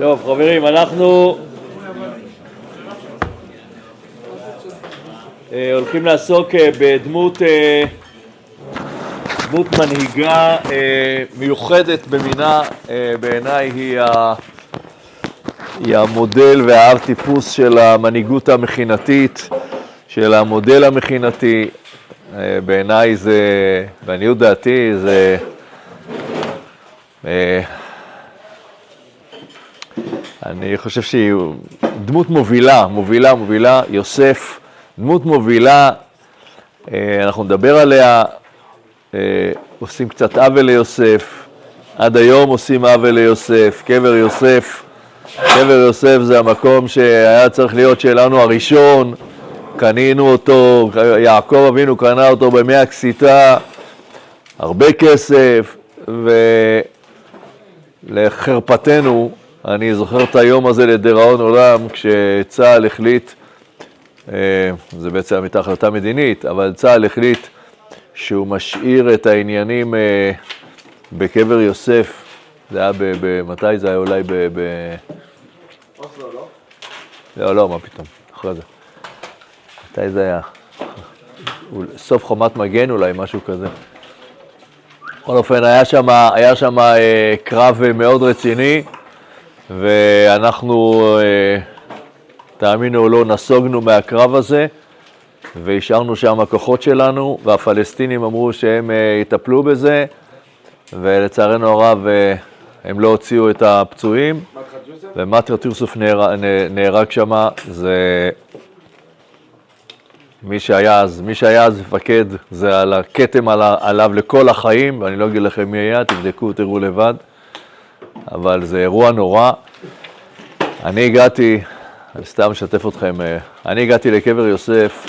טוב, חברים, אנחנו אה, הולכים לעסוק אה, בדמות אה, דמות מנהיגה מיוחדת במינה, בעיניי היא, ה, היא המודל והארטיפוס של המנהיגות המכינתית, של המודל המכינתי. בעיניי זה, לעניות דעתי, זה אני חושב שהיא דמות מובילה, מובילה, מובילה, יוסף, דמות מובילה, אה, אנחנו נדבר עליה, אה, עושים קצת עוול ליוסף, עד היום עושים עוול ליוסף, קבר יוסף, קבר יוסף זה המקום שהיה צריך להיות שלנו הראשון, קנינו אותו, יעקב אבינו קנה אותו במי הקסיטה, הרבה כסף, ולחרפתנו, אני זוכר את היום הזה לדיראון עולם, כשצה"ל החליט, אה, זה בעצם הייתה החלטה מדינית, אבל צה"ל החליט שהוא משאיר את העניינים אה, בקבר יוסף, זה היה ב... ב מתי זה היה אולי ב... ב... אוסלו, לא? לא, לא, מה פתאום, אחרי זה. מתי זה היה? סוף חומת מגן אולי, משהו כזה. בכל אופן, היה שם, היה שם אה, קרב מאוד רציני, ואנחנו, אה, תאמינו או לא, נסוגנו מהקרב הזה, והשארנו שם הכוחות שלנו, והפלסטינים אמרו שהם אה, יטפלו בזה, ולצערנו הרב אה, הם לא הוציאו את הפצועים. ומטר טירסוף נהרג, שם, זה מי שהיה אז, מי שהיה אז מפקד, זה על הכתם עליו לכל החיים, ואני לא אגיד לכם מי היה, תבדקו, תראו לבד, אבל זה אירוע נורא. אני הגעתי, אני סתם משתף אתכם, אה, אני הגעתי לקבר יוסף,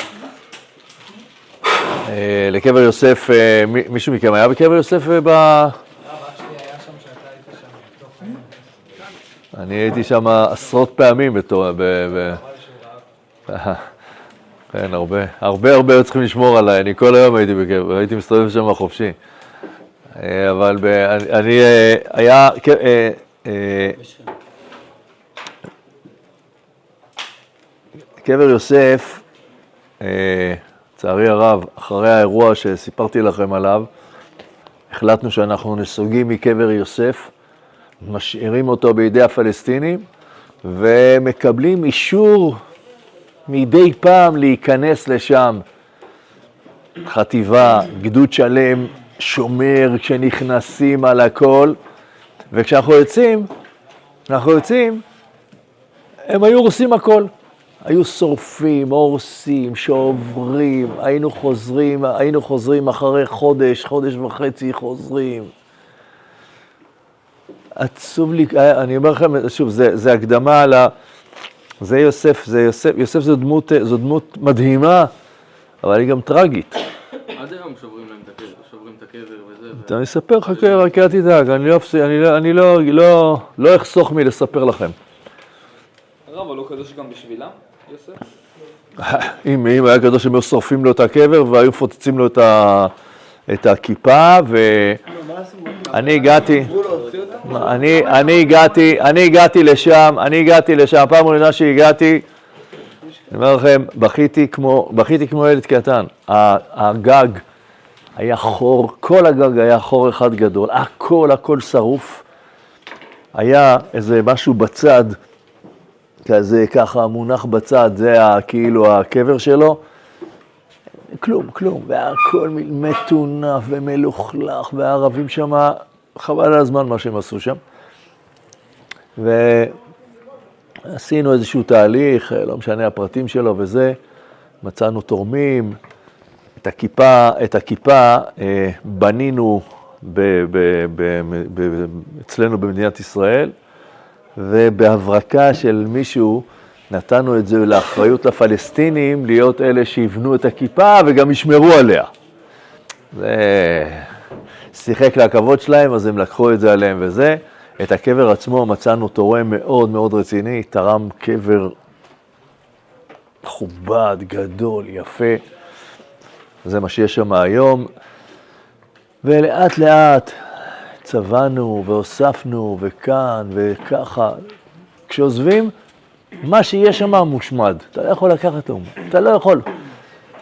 אה, לקבר יוסף, אה, מי- מישהו מכם היה בקבר יוסף ב... אני הייתי שם עשרות פעמים בתור... כן, הרבה, הרבה הרבה היו צריכים לשמור עליי, אני כל היום הייתי בקבר, הייתי מסתובב שם חופשי. אה, אבל ב, אני, אה, היה, כן, אה, קבר יוסף, לצערי הרב, אחרי האירוע שסיפרתי לכם עליו, החלטנו שאנחנו נסוגים מקבר יוסף, משאירים אותו בידי הפלסטינים ומקבלים אישור מדי פעם להיכנס לשם. חטיבה, גדוד שלם, שומר כשנכנסים על הכל, וכשאנחנו יוצאים, אנחנו יוצאים, הם היו הורסים הכל. היו שורפים, הורסים, שוברים, היינו חוזרים, היינו חוזרים אחרי חודש, חודש וחצי חוזרים. עצוב לי, אני אומר לכם, שוב, זה, זה הקדמה על ה... זה יוסף, זה יוסף, יוסף זו דמות, זו דמות מדהימה, אבל היא גם טרגית. עד היום שוברים ו- אני אספר לך, רק אל תדאג, אני לא, אני לא, אני לא, לא, לא אחסוך מלספר לכם. הרב, אבל הוא קדוש גם בשבילם, יוסף? אם, אם היה קדוש, הם היו שורפים לו את הקבר והיו מפוצצים לו את, ה, את הכיפה, ואני הגעתי, אני, אני הגעתי, אני הגעתי לשם, אני הגעתי לשם, פעם ראשונה שהגעתי, אני אומר לכם, בכיתי כמו, בכיתי כמו ילד קטן. הגג היה חור, כל הגג היה חור אחד גדול, הכל, הכל שרוף. היה איזה משהו בצד, כזה ככה מונח בצד, זה ה- כאילו הקבר שלו. כלום, כלום, והכל מטונף ומלוכלך, והערבים שם, חבל על הזמן מה שהם עשו שם. ועשינו איזשהו תהליך, לא משנה הפרטים שלו וזה, מצאנו תורמים, את הכיפה, את הכיפה אה, בנינו ב, ב, ב, ב, ב, אצלנו במדינת ישראל, ובהברקה של מישהו נתנו את זה לאחריות לפלסטינים להיות אלה שיבנו את הכיפה וגם ישמרו עליה. זה שיחק לכבוד שלהם, אז הם לקחו את זה עליהם וזה. את הקבר עצמו מצאנו תורם מאוד מאוד רציני, תרם קבר מכובד, גדול, יפה. זה מה שיש שם היום. ולאט לאט צבענו והוספנו וכאן וככה. כשעוזבים, מה שיש שם מושמד. אתה לא יכול לקחת לו, אתה לא יכול.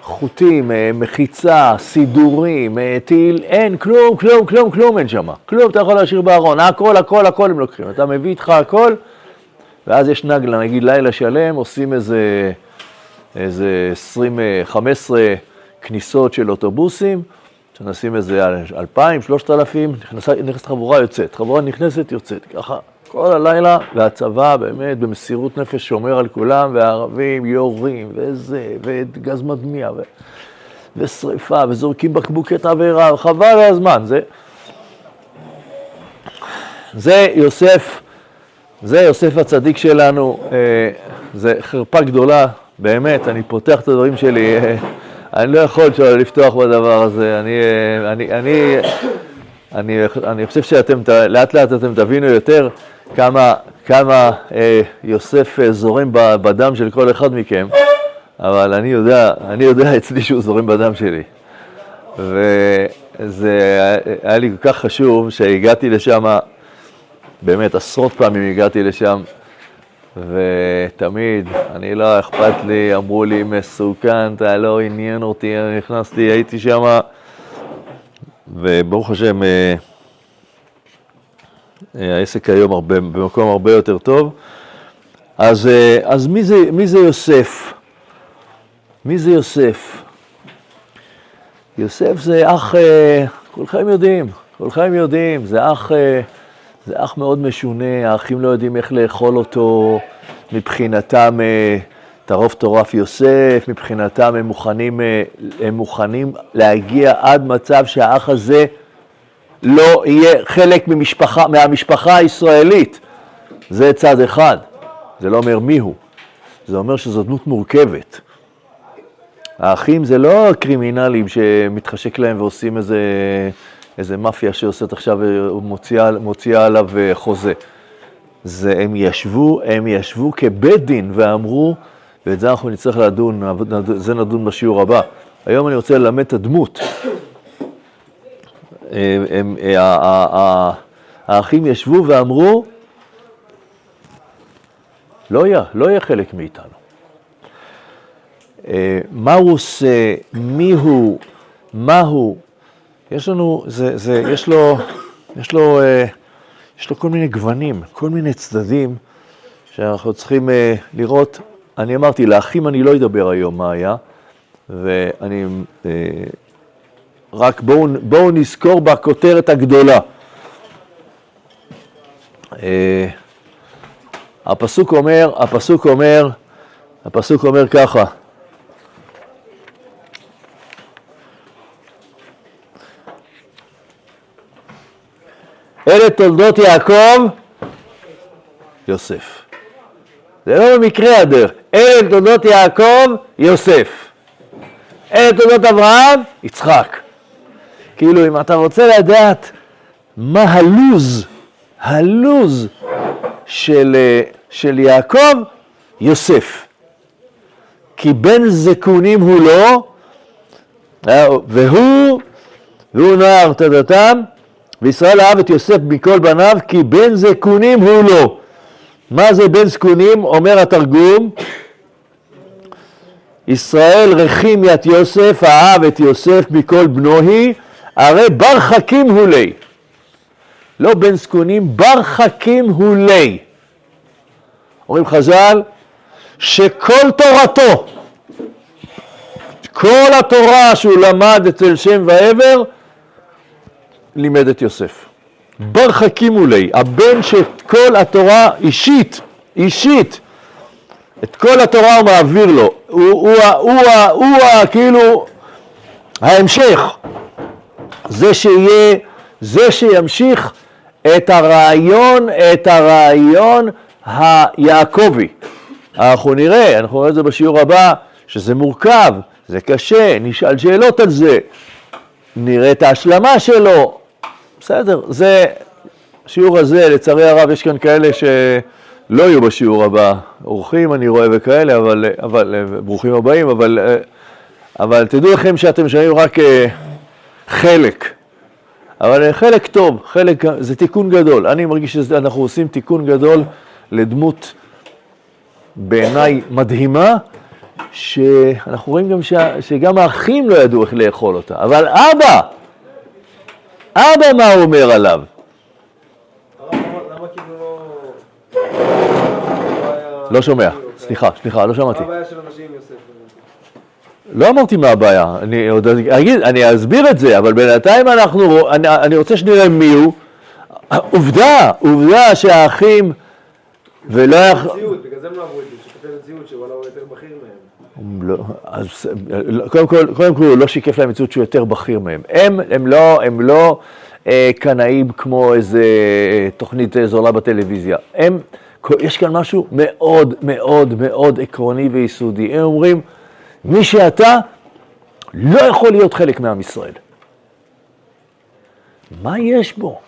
חוטים, אה, מחיצה, סידורים, אה, תהיל, אין, כלום, כלום, כלום, כלום אין שם. כלום אתה יכול להשאיר בארון, הכל, הכל, הכל הם לוקחים. אתה מביא איתך הכל, ואז יש נגלה, נגיד לילה שלם, עושים איזה, איזה 20, 15 כניסות של אוטובוסים, שנשים איזה 2,000, 3,000, נכנסת, נכנסת חבורה יוצאת, חבורה נכנסת יוצאת, ככה כל הלילה, והצבא באמת במסירות נפש שומר על כולם, והערבים יורים, וזה, וגז מדמיע, ו... ושריפה, וזורקים בקבוקי תבערה, חבל הזמן, זה... זה יוסף, זה יוסף הצדיק שלנו, אה, זה חרפה גדולה, באמת, אני פותח את הדברים שלי, אה, אני לא יכול לפתוח בדבר הזה, אני, אני, אני, אני, אני חושב שאתם, לאט לאט אתם תבינו יותר כמה, כמה אה, יוסף אה, זורם בדם של כל אחד מכם, אבל אני יודע, אני יודע אצלי שהוא זורם בדם שלי. וזה היה לי כל כך חשוב שהגעתי לשם, באמת עשרות פעמים הגעתי לשם, ותמיד, אני לא אכפת לי, אמרו לי מסוכן, אתה לא עניין אותי, אני נכנסתי, הייתי שם, וברוך השם, אה, אה, העסק היום הרבה, במקום הרבה יותר טוב. אז, אה, אז מי, זה, מי זה יוסף? מי זה יוסף? יוסף זה אח, כולכם יודעים, כולכם יודעים, זה אח, זה אח מאוד משונה, האחים לא יודעים איך לאכול אותו, מבחינתם טרוף טורף יוסף, מבחינתם הם מוכנים, הם מוכנים להגיע עד מצב שהאח הזה לא יהיה חלק ממשפחה, מהמשפחה הישראלית. זה צד אחד. זה לא אומר מי הוא, זה אומר שזו דמות מורכבת. האחים זה לא קרימינלים שמתחשק להם ועושים איזה, איזה מאפיה שעושה עכשיו, ומוציאה מוציאה עליו אה, חוזה. זה, הם ישבו, הם ישבו כבית דין ואמרו, ואת זה אנחנו נצטרך לדון, זה נדון בשיעור הבא. היום אני רוצה ללמד את הדמות. הם, אה, האחים ישבו ואמרו, לא יהיה, לא יהיה חלק מאיתנו. אה, מה הוא יש לנו, זה, זה, יש לו, יש לו, אה, יש לו כל מיני גוונים, כל מיני צדדים שאנחנו צריכים לראות. אני אמרתי, לאחים אני לא אדבר היום מה היה, ואני רק בואו בוא נזכור בכותרת הגדולה. אה, הפסוק אומר, הפסוק אומר, הפסוק אומר ככה, אלה תולדות יעקב, יוסף. זה לא במקרה הדרך, אלה תולדות יעקב, יוסף. אלה תולדות אברהם, יצחק. כאילו, אם אתה רוצה לדעת מה הלוז, הלוז של, אה, של יעקב, יוסף. כי בן זקונים הוא לא, אה, והוא, והוא נער תדתם, וישראל אהב את יוסף מכל בניו, כי בן זקונים הוא לא. מה זה בן זקונים? אומר התרגום, ישראל רחימיית יוסף, אהב את יוסף מכל בנו היא, הרי בר חכים הוא לי. לא בן זקונים, בר חכים הוא לי. אומרים חז"ל, שכל תורתו, כל התורה שהוא למד אצל שם ועבר, לימד את יוסף. בר חכים הוא לי, הבן שאת כל התורה אישית, אישית, את כל התורה הוא מעביר לו, הוא, הוא, הוא, הוא, הוא, הוא כאילו ההמשך. זה שיהיה, זה שימשיך את הרעיון, את הרעיון היעקבי. אנחנו נראה, אנחנו נראה את זה בשיעור הבא, שזה מורכב, זה קשה, נשאל שאלות על זה, נראה את ההשלמה שלו, בסדר, זה, השיעור הזה, לצערי הרב, יש כאן כאלה שלא יהיו בשיעור הבא, אורחים אני רואה וכאלה, אבל, אבל ברוכים הבאים, אבל, אבל תדעו לכם שאתם שומעים רק אה, חלק. אבל חלק טוב, חלק, זה תיקון גדול. אני מרגיש שאנחנו עושים תיקון גדול לדמות בעיניי מדהימה, שאנחנו רואים גם ש... שגם האחים לא ידעו איך לאכול אותה, אבל אבא, אבא מה הוא אומר עליו? לא... לא שומע, סליחה, סליחה, לא שמעתי. מה הבעיה של אנשים עם יוסף? לא אמרתי מה הבעיה, אני עוד אגיד, אני אסביר את זה, אבל בינתיים אנחנו, אני, אני רוצה שנראה מי הוא. עובדה, עובדה שהאחים, ולא בגלל זה הם לא אמרו את זה, שכתב את ציוד שוואלה הוא יותר בכיר מהם. לא, קודם כל, קודם כל הוא לא שיקף להם מציאות שהוא יותר בכיר מהם. הם, הם לא, הם לא אה, קנאים כמו איזה אה, תוכנית אה, זולה בטלוויזיה. הם, יש כאן משהו מאוד מאוד מאוד עקרוני ויסודי. הם אומרים, מי שאתה לא יכול להיות חלק מעם ישראל. מה יש בו?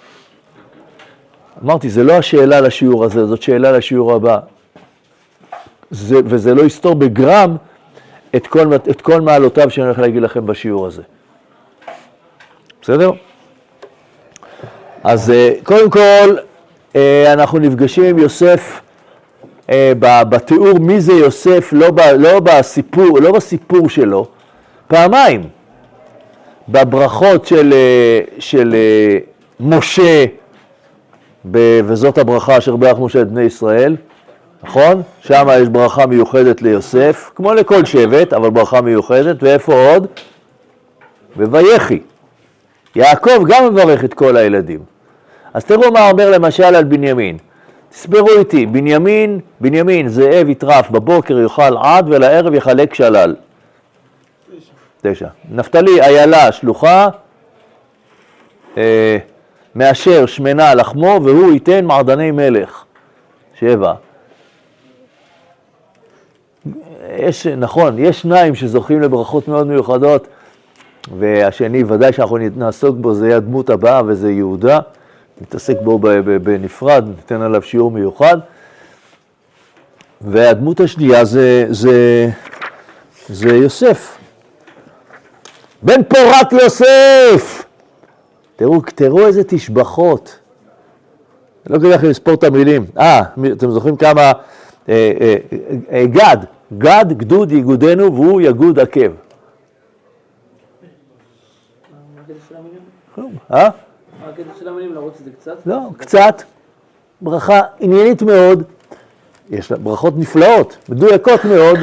אמרתי, זה לא השאלה לשיעור הזה, זאת שאלה לשיעור הבא. זה, וזה לא יסתור בגרם את כל, את כל מעלותיו שאני הולך להגיד לכם בשיעור הזה. בסדר? אז אה, קודם כל, אה, אנחנו נפגשים עם יוסף אה, בתיאור מי זה יוסף, לא, ב, לא, בסיפור, לא בסיפור שלו, פעמיים. בברכות של, של משה, וזאת הברכה אשר ברך משה את בני ישראל, נכון? שם יש ברכה מיוחדת ליוסף, כמו לכל שבט, אבל ברכה מיוחדת, ואיפה עוד? בויחי. יעקב גם מברך את כל הילדים. אז תראו מה אומר למשל על בנימין. תסברו איתי, בנימין, בנימין, זאב יטרף, בבוקר יאכל עד ולערב יחלק שלל. תשע. נפתלי, איילה, שלוחה, אה, מאשר שמנה לחמו, והוא ייתן מעדני מלך. שבע. יש, נכון, יש שניים שזוכים לברכות מאוד מיוחדות, והשני, ודאי שאנחנו נעסוק בו, זה הדמות הבאה, וזה יהודה. נתעסק בו בנפרד, ניתן עליו שיעור מיוחד. והדמות השנייה זה, זה, זה יוסף. בן פורת יוסף! תראו, תראו איזה תשבחות. לא כדאי לכם לספור את המילים. אה, אתם זוכרים כמה... אה, אה, אה, גד, גד גדוד יגודנו והוא יגוד עקב. אה? הקטע של המילים, להרוץ את זה קצת? לא, קצת. ברכה עניינית מאוד. יש לה ברכות נפלאות, מדויקות מאוד,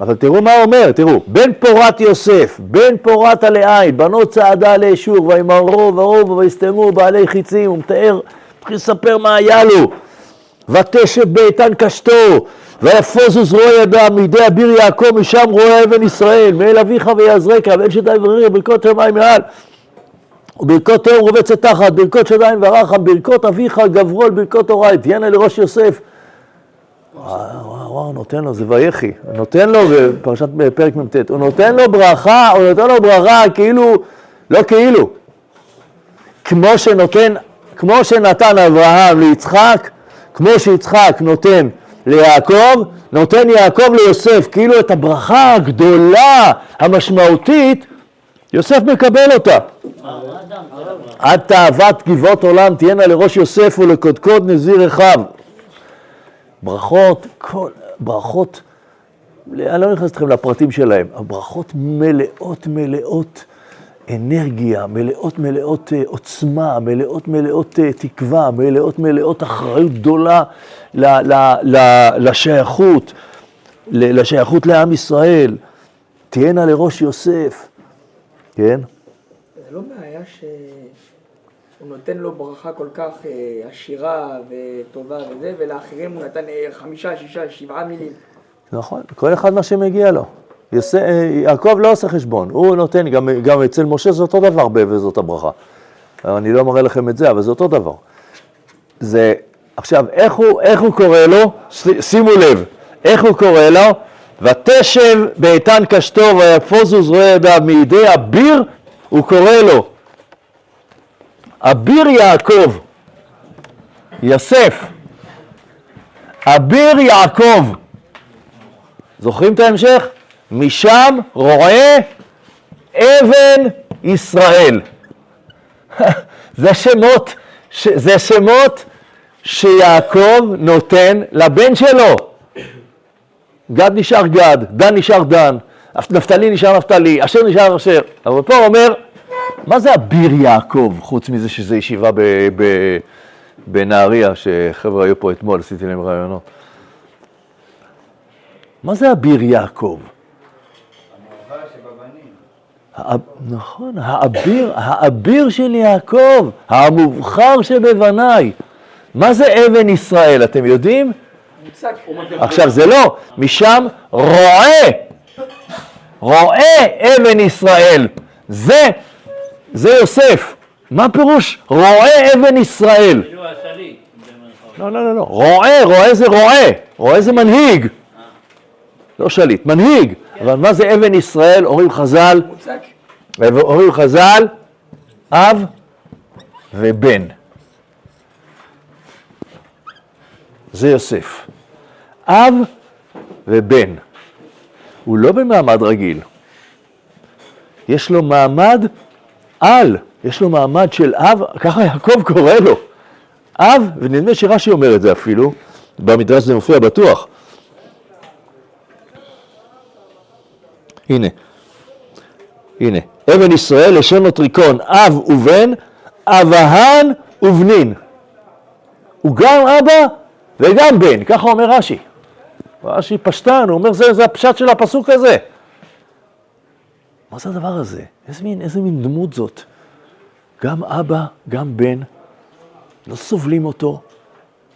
אבל תראו מה הוא אומר, תראו, בן פורת יוסף, בן פורת עלי בנות צעדה לאשור, וימרו ורוב ויסתמו בעלי חיצים, הוא מתאר, מתחיל לספר מה היה לו. ותשב באיתן קשתו, ויפוזו זרוע ידה מידי אביר יעקב, משם רואה אבן ישראל, מאל אביך ויעזרקה, ואין שדי וריר, ברכות שמיים מעל. וברכות תאום רובצת תחת, ברכות שדיים ורחם, ברכות אביך גברול, ברכות הוריי, תהיינה לראש יוסף. וואו, וואו, נותן לו, זה ויחי, נותן לו, בפרשת פרק מ"ט, הוא נותן לו ברכה, הוא נותן לו ברכה כאילו, לא כאילו, כמו שנותן, כמו שנתן אברהם ליצחק, כמו שיצחק נותן ליעקב, נותן יעקב ליוסף, כאילו את הברכה הגדולה, המשמעותית, יוסף מקבל אותה. עד תאוות גבעות עולם תהיינה לראש יוסף ולקודקוד נזיר רחב. ברכות, כל, ברכות, אני לא נכנס אתכם לפרטים שלהם, הברכות מלאות מלאות אנרגיה, מלאות מלאות אה, עוצמה, מלאות מלאות אה, תקווה, מלאות מלאות אחריות גדולה לשייכות, לשייכות לעם ישראל. תהיינה לראש יוסף, כן? זה לא בעיה שהוא נותן לו ברכה כל כך אה, עשירה וטובה וזה, ולאחרים הוא נתן חמישה, שישה, שבעה מילים. נכון, כל אחד מה שמגיע לו. יעקב לא עושה חשבון, הוא נותן, גם, גם אצל משה זה אותו דבר וזאת הברכה. אני לא מראה לכם את זה, אבל זה אותו דבר. זה, עכשיו, איך הוא, איך הוא קורא לו? שימו לב, איך הוא קורא לו? ותשב באיתן קשתו ויפוזו זרועי ידיו מידי אביר, הוא קורא לו אביר יעקב, יוסף, אביר יעקב. זוכרים את ההמשך? משם רואה אבן ישראל. זה שמות, זה שמות שיעקב נותן לבן שלו. גד נשאר גד, דן נשאר דן, נפתלי נשאר נפתלי, אשר נשאר אשר. אבל פה הוא אומר, מה זה אביר יעקב, חוץ מזה שזה ישיבה ב- ב- בנהריה, שחבר'ה היו פה אתמול, עשיתי להם רעיונות. מה זה אביר יעקב? נכון, האביר, האביר של יעקב, המובחר שבבניי. מה זה אבן ישראל, אתם יודעים? עכשיו זה לא, משם רועה, רועה אבן ישראל. זה, זה יוסף. מה פירוש רועה אבן ישראל? לא, לא, לא, לא. רועה, רועה זה רועה. רועה זה מנהיג. לא שליט, מנהיג. אבל מה זה אבן ישראל? אומרים חז"ל. אומרים חז"ל, אב ובן. זה יוסף. אב ובן. הוא לא במעמד רגיל. יש לו מעמד על, יש לו מעמד של אב, ככה יעקב קורא לו. אב, ונדמה שרש"י אומר את זה אפילו, במדרש זה מופיע בטוח. הנה, הנה, אבן ישראל, לשון נוטריקון, אב ובן, אבהן ובנין. הוא גם אבא וגם בן, ככה אומר רש"י. רש"י פשטן, הוא אומר, זה, זה הפשט של הפסוק הזה. מה זה הדבר הזה? איזה מין, איזה מין דמות זאת? גם אבא, גם בן, לא סובלים אותו,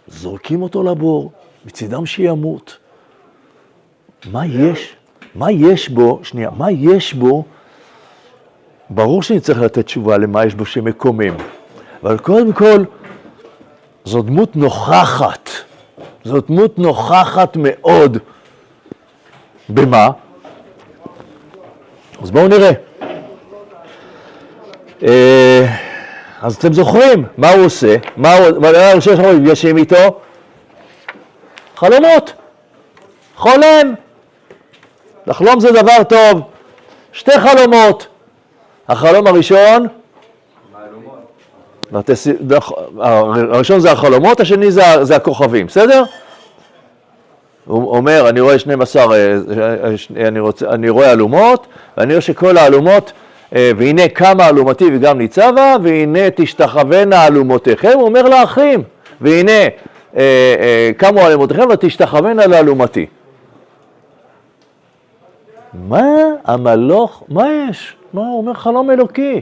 זורקים אותו לבור, מצידם שימות. מה יש? מה יש בו, שנייה, מה יש בו? ברור שאני צריך לתת תשובה למה יש בו שמקומם, אבל קודם כל, זו דמות נוכחת. זו דמות נוכחת מאוד. במה? אז בואו נראה. אה, אז אתם זוכרים מה הוא עושה? מה הוא, מה הראשון שאנחנו נפגשים איתו? חלומות. חולם. לחלום זה דבר טוב. שתי חלומות. החלום הראשון, הראשון זה החלומות, השני זה, זה הכוכבים, בסדר? הוא אומר, אני רואה 12, אה, אה, אני, רוצה, אני רואה אלומות, ואני רואה שכל האלומות, אה, והנה קמה אלומתי וגם ניצבה, והנה תשתחוונה אלומותיכם, הוא אומר לאחים, והנה קמו אלומותיכם ותשתחוונה לאלומתי. מה המלוך, מה יש? מה הוא אומר חלום אלוקי?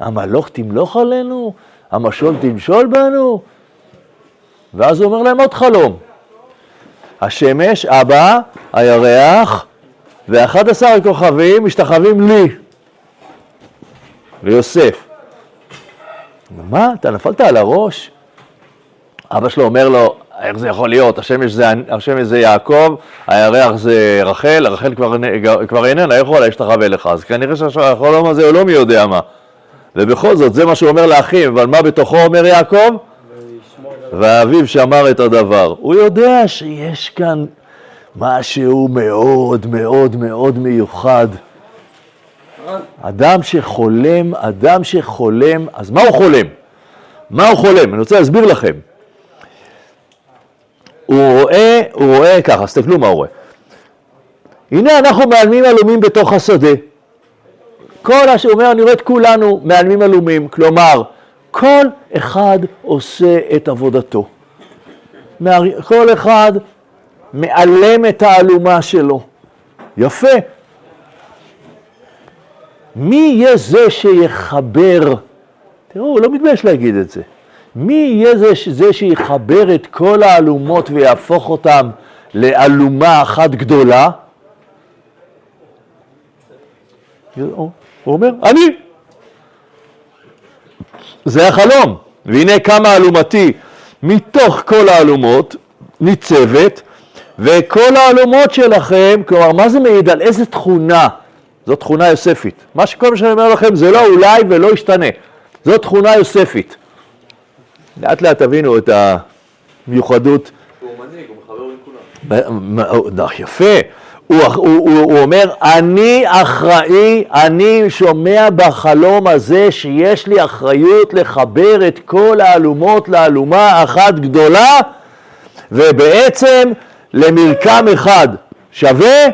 המלוך תמלוך עלינו? המשול תמשול בנו? ואז הוא אומר להם עוד חלום. השמש, אבא, הירח, ואחד עשר הכוכבים משתחווים לי, ליוסף. מה, אתה נפלת על הראש? אבא שלו אומר לו, איך זה יכול להיות? השמש זה, השמש זה יעקב, הירח זה רחל, רחל כבר, כבר איננה, איך עולה להשתחווה לך? אז כנראה שהחלום הזה הוא לא מי יודע מה. ובכל זאת, זה מה שהוא אומר לאחים, אבל מה בתוכו אומר יעקב? ואביו שמר את הדבר. הוא יודע שיש כאן משהו מאוד מאוד מאוד מיוחד. אדם שחולם, אדם שחולם, אז מה הוא חולם? מה הוא חולם? אני רוצה להסביר לכם. הוא רואה, הוא רואה ככה, אז תסתכלו מה הוא רואה. הנה אנחנו מעלמים עלומים בתוך השדה. כל אשר הוא אומר, אני רואה את כולנו מעלמים עלומים, כלומר, כל אחד עושה את עבודתו. כל אחד מעלם את האלומה שלו. יפה. מי יהיה זה שיחבר? תראו, הוא לא מתבייש להגיד את זה. מי יהיה זה, זה שיחבר את כל האלומות ויהפוך אותם לאלומה אחת גדולה? הוא אומר, אני. זה החלום. והנה קמה אלומתי מתוך כל האלומות, ניצבת, וכל האלומות שלכם, כלומר, מה זה מעיד על איזה תכונה? זו תכונה יוספית. מה שכל מה שאני אומר לכם זה לא אולי ולא ישתנה. זו תכונה יוספית. לאט לאט תבינו את המיוחדות. הוא מנהיג, הוא מחבר בין כולם. מה- יפה. הוא, הוא, הוא, הוא אומר, אני אחראי, אני שומע בחלום הזה שיש לי אחריות לחבר את כל האלומות לאלומה אחת גדולה, ובעצם למרקם אחד. שווה,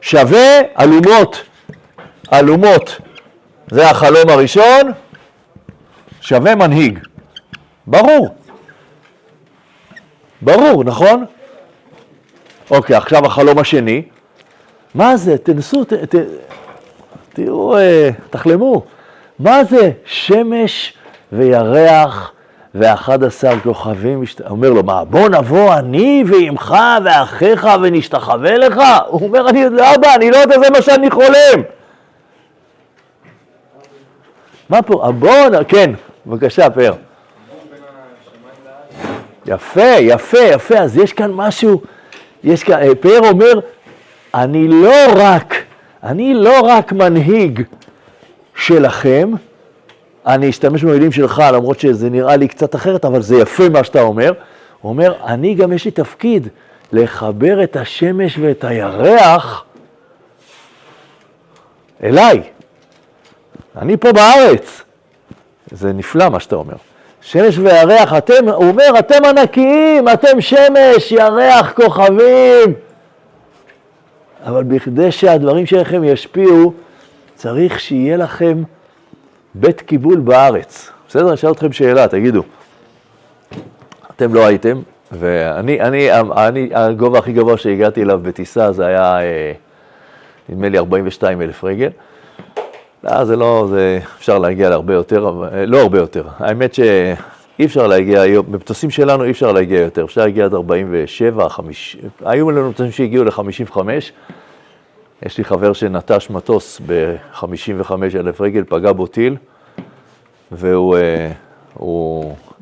שווה אלומות, אלומות. זה החלום הראשון, שווה מנהיג. ברור. ברור, נכון? אוקיי, עכשיו החלום השני. מה זה? תנסו, ת, ת, תראו, אה, תחלמו. מה זה? שמש וירח ואחד עשר כוכבים, משת... אומר לו, מה, בוא נבוא אני ועמך ואחיך ונשתחווה לך? הוא אומר, אני, אבא, אני לא יודע, זה מה שאני חולם. מה פה? נ- כן, בבקשה, פאר. יפה, יפה, יפה, אז יש כאן משהו, יש כאן, אה, פאר אומר, אני לא רק, אני לא רק מנהיג שלכם, אני אשתמש במילים שלך, למרות שזה נראה לי קצת אחרת, אבל זה יפה מה שאתה אומר. הוא אומר, אני גם יש לי תפקיד לחבר את השמש ואת הירח אליי. אני פה בארץ. זה נפלא מה שאתה אומר. שמש וירח, אתם, הוא אומר, אתם ענקיים, אתם שמש, ירח, כוכבים. אבל בכדי שהדברים שלכם ישפיעו, צריך שיהיה לכם בית קיבול בארץ. בסדר? אני אשאל אתכם שאלה, תגידו. אתם לא הייתם, ואני, אני, אני, הגובה הכי גבוה שהגעתי אליו בטיסה זה היה, אה, נדמה לי, 42 אלף רגל. לא, זה לא, זה, אפשר להגיע להרבה יותר, אבל, אה, לא הרבה יותר. האמת שאי אפשר להגיע במטוסים שלנו אי אפשר להגיע יותר, אפשר להגיע עד 47, 50, היו לנו מטוסים שהגיעו ל-55. יש לי חבר שנטש מטוס ב-55 אלף רגל, פגע בו טיל, והוא אה,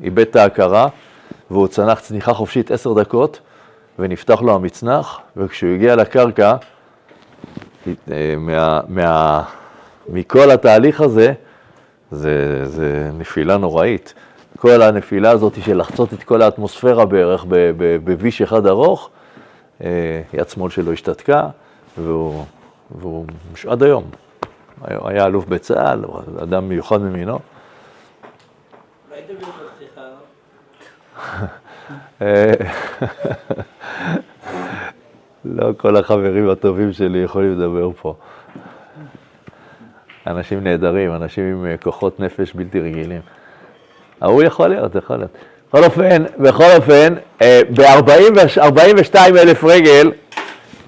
איבד את ההכרה, והוא צנח צניחה חופשית עשר דקות, ונפתח לו המצנח, וכשהוא הגיע לקרקע, מה, מה, מכל התהליך הזה, זה, זה נפילה נוראית. כל הנפילה הזאת של לחצות את כל האטמוספירה בערך בביש אחד ארוך, אה, יד שמאל שלו השתתקה, והוא, והוא עד היום. היה, אלוף בצה"ל, אדם מיוחד ממינו. לא כל החברים הטובים שלי יכולים לדבר פה. אנשים נהדרים, אנשים עם אה, כוחות נפש בלתי רגילים. ההוא יכול להיות, יכול להיות. בכל אופן, בכל אופן, ב-42 אלף רגל,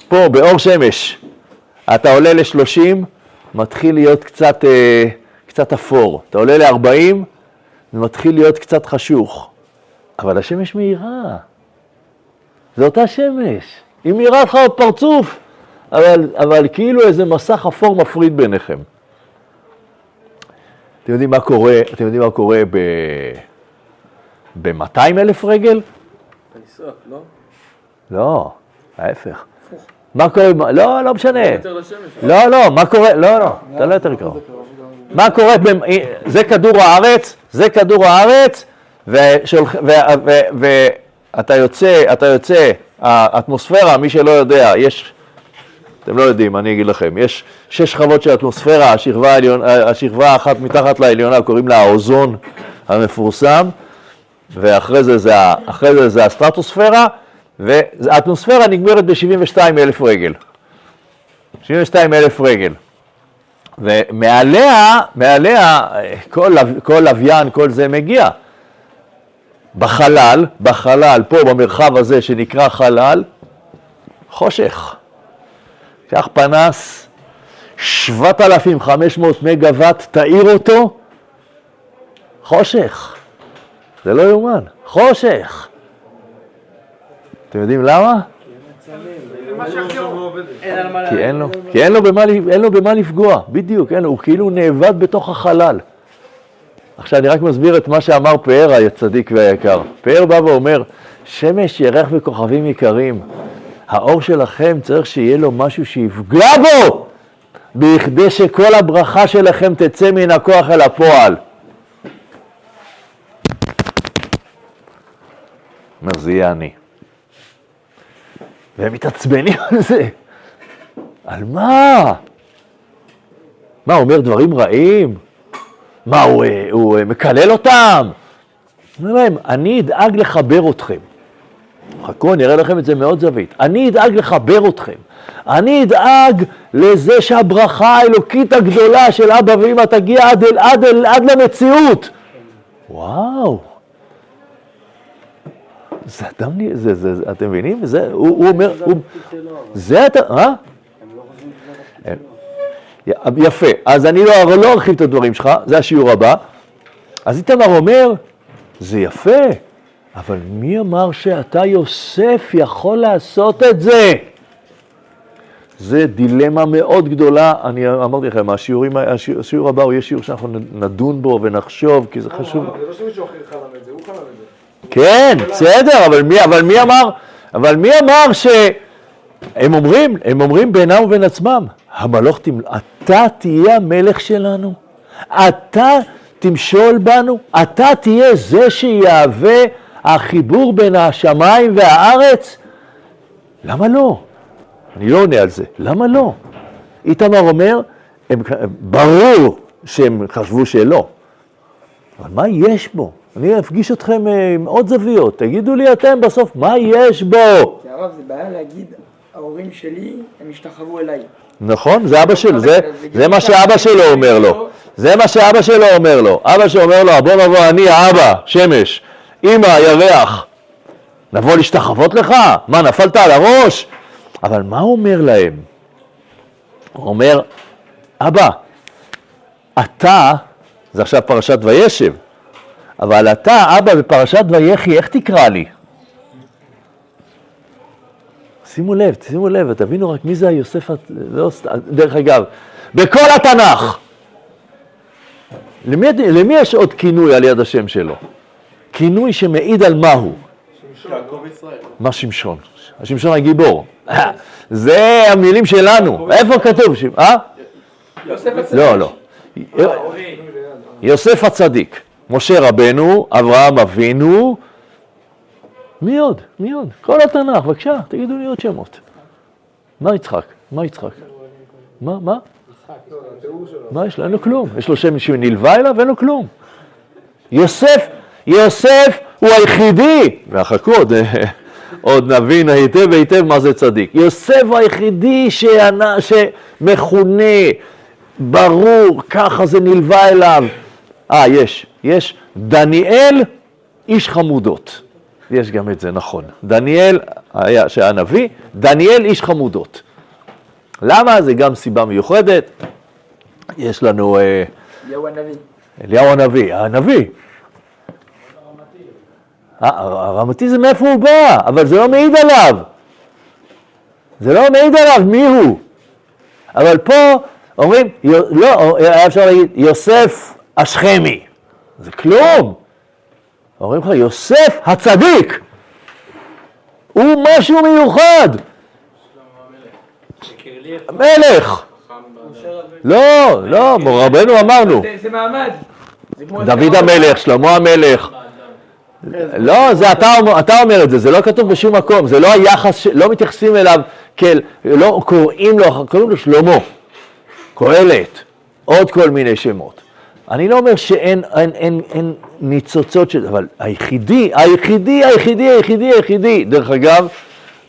פה באור שמש, אתה עולה ל-30, מתחיל להיות קצת, אה, קצת אפור. אתה עולה ל-40, זה מתחיל להיות קצת חשוך. אבל השמש מאירה. זו אותה שמש. היא מאירה לך בפרצוף, אבל, אבל כאילו איזה מסך אפור מפריד ביניכם. אתם יודעים מה קורה, אתם יודעים מה קורה ב... ב-200 אלף רגל? הניסוח, לא? לא, ההפך. מה קורה, לא, לא משנה. יותר לשמש. לא, לא, מה קורה, לא, לא, אתה לא יותר קרוב. מה קורה, במ- זה כדור הארץ, זה כדור הארץ, ואתה יוצא, אתה יוצא, האטמוספירה, מי שלא יודע, יש, אתם לא יודעים, אני אגיד לכם, יש שש שכבות של אטמוספירה, השכבה, העליון, השכבה האחת מתחת לעליונה, קוראים לה האוזון המפורסם, ואחרי זה זה, זה, זה הסטרטוספירה, והאטמוספירה נגמרת ב-72 אלף רגל. 72 אלף רגל. ומעליה, מעליה, כל, כל לוויין, כל זה מגיע. בחלל, בחלל, פה במרחב הזה שנקרא חלל, חושך. קח פנס, 7,500 מגוואט, תאיר אותו, חושך. זה לא יאומן, חושך. אתם יודעים למה? כי אין לו, כי אין לו, במה, אין לו במה לפגוע, בדיוק, אין לו, הוא כאילו נאבד בתוך החלל. עכשיו אני רק מסביר את מה שאמר פאר הצדיק והיקר. פאר בא ואומר, שמש, ירח וכוכבים יקרים, האור שלכם צריך שיהיה לו משהו שיפגע בו, בכדי שכל הברכה שלכם תצא מן הכוח אל הפועל. אומר, זה יהיה אני. והם מתעצבנים על זה. על מה? מה, הוא אומר דברים רעים? מה, הוא, אה, הוא אה, מקלל אותם? הוא אני אדאג לחבר אתכם. חכו, אני אראה לכם את זה מאוד זווית. אני אדאג לחבר אתכם. אני אדאג לזה שהברכה האלוקית הגדולה של אבא ואמא תגיע עד, אל, עד, אל, עד למציאות. וואו. זה אדם, זה, זה, זה, אתם מבינים? זה, הוא, הוא אומר, הוא, זה אתה, אה? יפה, אז אני לא, לא ארחיב את הדברים שלך, זה השיעור הבא. אז איתמר אומר, זה יפה, אבל מי אמר שאתה יוסף יכול לעשות את זה? זה דילמה מאוד גדולה, אני אמרתי לכם, השיעורים, השיעור, השיעור הבא הוא יהיה שיעור שאנחנו נדון בו ונחשוב, כי זה חשוב. זה לא שמישהו אחר חלם את זה, הוא חלם את זה. כן, בסדר, אבל מי, אבל מי אמר, אבל מי אמר ש... הם אומרים, הם אומרים בינם ובין עצמם, המלוך, תמ... אתה תהיה המלך שלנו, אתה תמשול בנו, אתה תהיה זה שיהווה החיבור בין השמיים והארץ? למה לא? אני לא עונה על זה, למה לא? איתמר אומר, הם, ברור שהם חשבו שלא, אבל מה יש בו? אני אפגיש אתכם אה, עם עוד זוויות, תגידו לי אתם בסוף, מה יש בו? זה הרב, זה בעיה להגיד, ההורים שלי, הם השתחוו אליי. נכון, זה אבא שלו, זה, זה מה שאבא שלו אומר לו, זה מה שאבא שלו אומר לו, אבא שאומר לו, בוא נבוא אני האבא, שמש, אמא, ירח, נבוא להשתחוות לך? מה, נפלת על הראש? אבל מה הוא אומר להם? הוא אומר, אבא, אתה, זה עכשיו פרשת וישב, אבל אתה, אבא, בפרשת ויחי, איך תקרא לי? שימו לב, שימו לב, תבינו רק מי זה היוסף, לא, דרך אגב, בכל התנ"ך, למי, למי יש עוד כינוי על יד השם שלו? כינוי שמעיד על מהו. יעקב ישראל. מה שמשון? השמשון הגיבור. זה המילים שלנו. איפה כתוב? אה? לא, לא. יוסף הצדיק, משה רבנו, אברהם אבינו, מי עוד? מי עוד? כל התנ"ך, בבקשה, תגידו לי עוד שמות. מה יצחק? מה יצחק? מה? מה? לא, התיאור שלו. מה יש לו? אין לו כלום. יש לו שם שנלווה אליו, אין לו כלום. יוסף, יוסף הוא היחידי, וחכו עוד, עוד נבין היטב היטב מה זה צדיק. יוסף הוא היחידי שענה, שמכונה, ברור, ככה זה נלווה אליו. אה, יש, יש דניאל, איש חמודות. יש גם את זה, נכון. דניאל, היה, שהיה נביא, דניאל איש חמודות. למה? זה גם סיבה מיוחדת. יש לנו אה, אליהו הנביא. אליהו הנביא, הנביא. אה, הרמתי זה מאיפה הוא בא, אבל זה לא מעיד עליו. זה לא מעיד עליו מי הוא. אבל פה אומרים, לא, היה אפשר להגיד יוסף השכמי. זה כלום. אומרים לך, יוסף הצדיק. הוא משהו מיוחד. מלך. לא, לא, רבנו אמרנו. זה- מעמד. דוד המלך, שלמה המלך. לא, זה אתה, אתה אומר את זה, זה לא כתוב בשום מקום, זה לא היחס, ש- לא מתייחסים אליו כאל, לא קוראים לו, קוראים לו שלמה, קהלת, עוד כל מיני שמות. אני לא אומר שאין אין, אין, אין ניצוצות של, אבל היחידי, היחידי, היחידי, היחידי, היחידי, דרך אגב,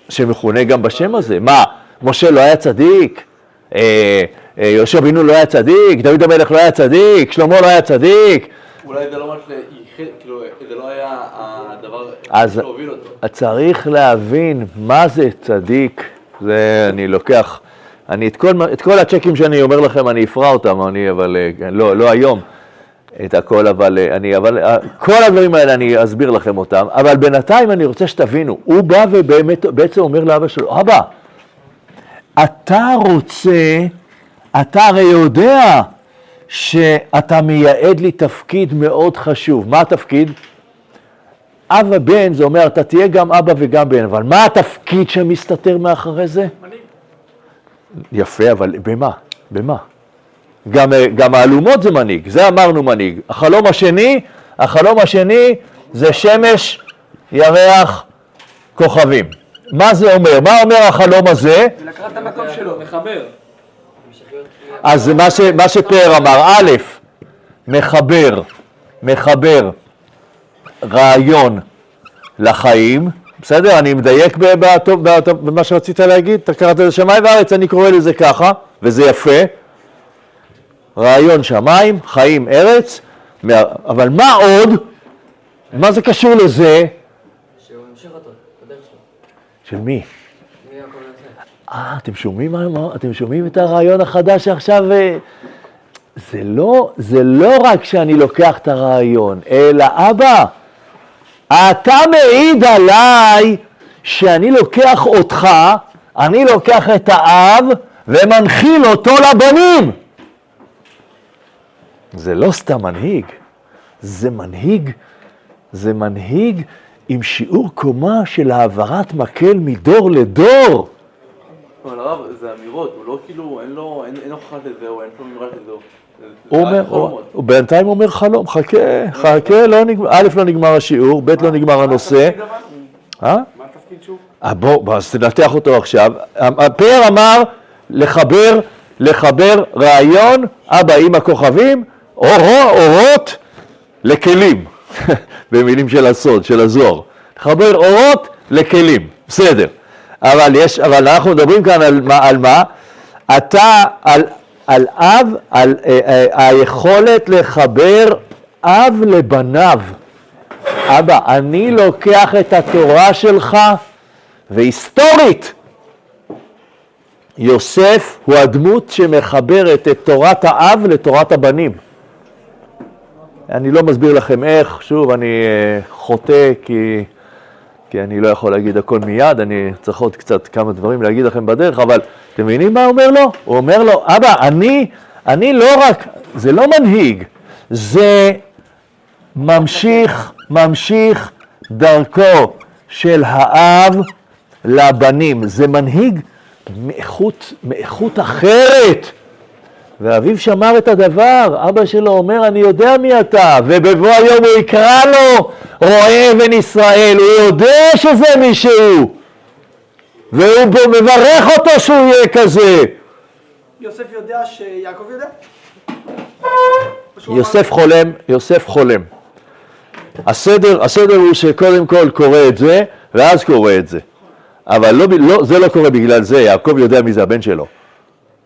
שמכונה גם בשם הזה, מה, משה לא היה צדיק? אה, אה, יהושע בן לא היה צדיק? דוד המלך לא היה צדיק? שלמה לא היה צדיק? אולי זה לא מה כאילו, זה לא היה הדבר אז- שהוביל אותו. צריך להבין מה זה צדיק, זה אני לוקח, אני את כל, את כל הצ'קים שאני אומר לכם אני אפרע אותם, אני אבל אה, לא, לא היום את הכל, אבל אה, אני, אבל אה, כל הדברים האלה אני אסביר לכם אותם, אבל בינתיים אני רוצה שתבינו, הוא בא ובאמת בעצם אומר לאבא שלו, אבא, אתה רוצה, אתה הרי יודע שאתה מייעד לי תפקיד מאוד חשוב, מה התפקיד? אבא בן, זה אומר, אתה תהיה גם אבא וגם בן, אבל מה התפקיד שמסתתר מאחורי זה? יפה, אבל במה? במה? גם, גם האלומות זה מנהיג, זה אמרנו מנהיג. החלום השני, החלום השני זה שמש, ירח, כוכבים. מה זה אומר? מה אומר החלום הזה? זה לקחת את המקום שלו. מחבר. אז מה, ש, מה שפאר אמר, א', מחבר, מחבר רעיון לחיים, בסדר? אני מדייק בטוב- בטוב- במה שרצית להגיד? אתה קראת לזה שמיים וארץ, אני קורא לזה ככה, וזה יפה. רעיון שמיים, חיים ארץ, אבל מה עוד? מה זה קשור לזה? שהוא המשיך אותו. של מי? אה, אתם שומעים, מה- אתם שומעים את הרעיון החדש שעכשיו... אה, זה לא, זה לא רק שאני לוקח את הרעיון, אלא אבא, אתה מעיד עליי שאני לוקח אותך, אני לוקח את האב ומנחיל אותו לבנים. זה לא סתם מנהיג, זה מנהיג, זה מנהיג עם שיעור קומה של העברת מקל מדור לדור. אבל הרב, זה אמירות, הוא לא כאילו, אין לו, אין אין הוכחה לזה, או אין פה אמירה לזה. או- זה- הוא אומר. הוא בינתיים אומר חלום, חכה, חכה, לא נגמר, א', לא נגמר השיעור, ב', לא נגמר הנושא. אה? מה התפקיד? אה, בוא, אז תנתח אותו עכשיו. הפאר אמר לחבר, לחבר רעיון, אבא עם הכוכבים, אורו, אורות לכלים, במילים של הסוד, של הזוהר. לחבר אורות לכלים, בסדר. אבל יש, אבל אנחנו מדברים כאן על מה, על מה? אתה, על, על אב, על אה, אה, היכולת לחבר אב לבניו. אבא, אני לוקח את התורה שלך, והיסטורית, יוסף הוא הדמות שמחברת את תורת האב לתורת הבנים. אני לא מסביר לכם איך, שוב, אני אה, חוטא כי, כי אני לא יכול להגיד הכל מיד, אני צריך עוד קצת כמה דברים להגיד לכם בדרך, אבל אתם מבינים מה הוא אומר לו? הוא אומר לו, אבא, אני, אני לא רק, זה לא מנהיג, זה ממשיך, ממשיך דרכו של האב לבנים. זה מנהיג מאיכות, מאיכות אחרת. ואביו שמר את הדבר, אבא שלו אומר, אני יודע מי אתה, ובבוא היום הוא יקרא לו רועה אבן ישראל, הוא יודע שזה מישהו, והוא בו מברך אותו שהוא יהיה כזה. יוסף יודע שיעקב יודע? יוסף חולם, יוסף חולם. הסדר, הסדר הוא שקודם כל קורא את זה, ואז קורא את זה. אבל לא, לא, זה לא קורה בגלל זה, יעקב יודע מי זה הבן שלו.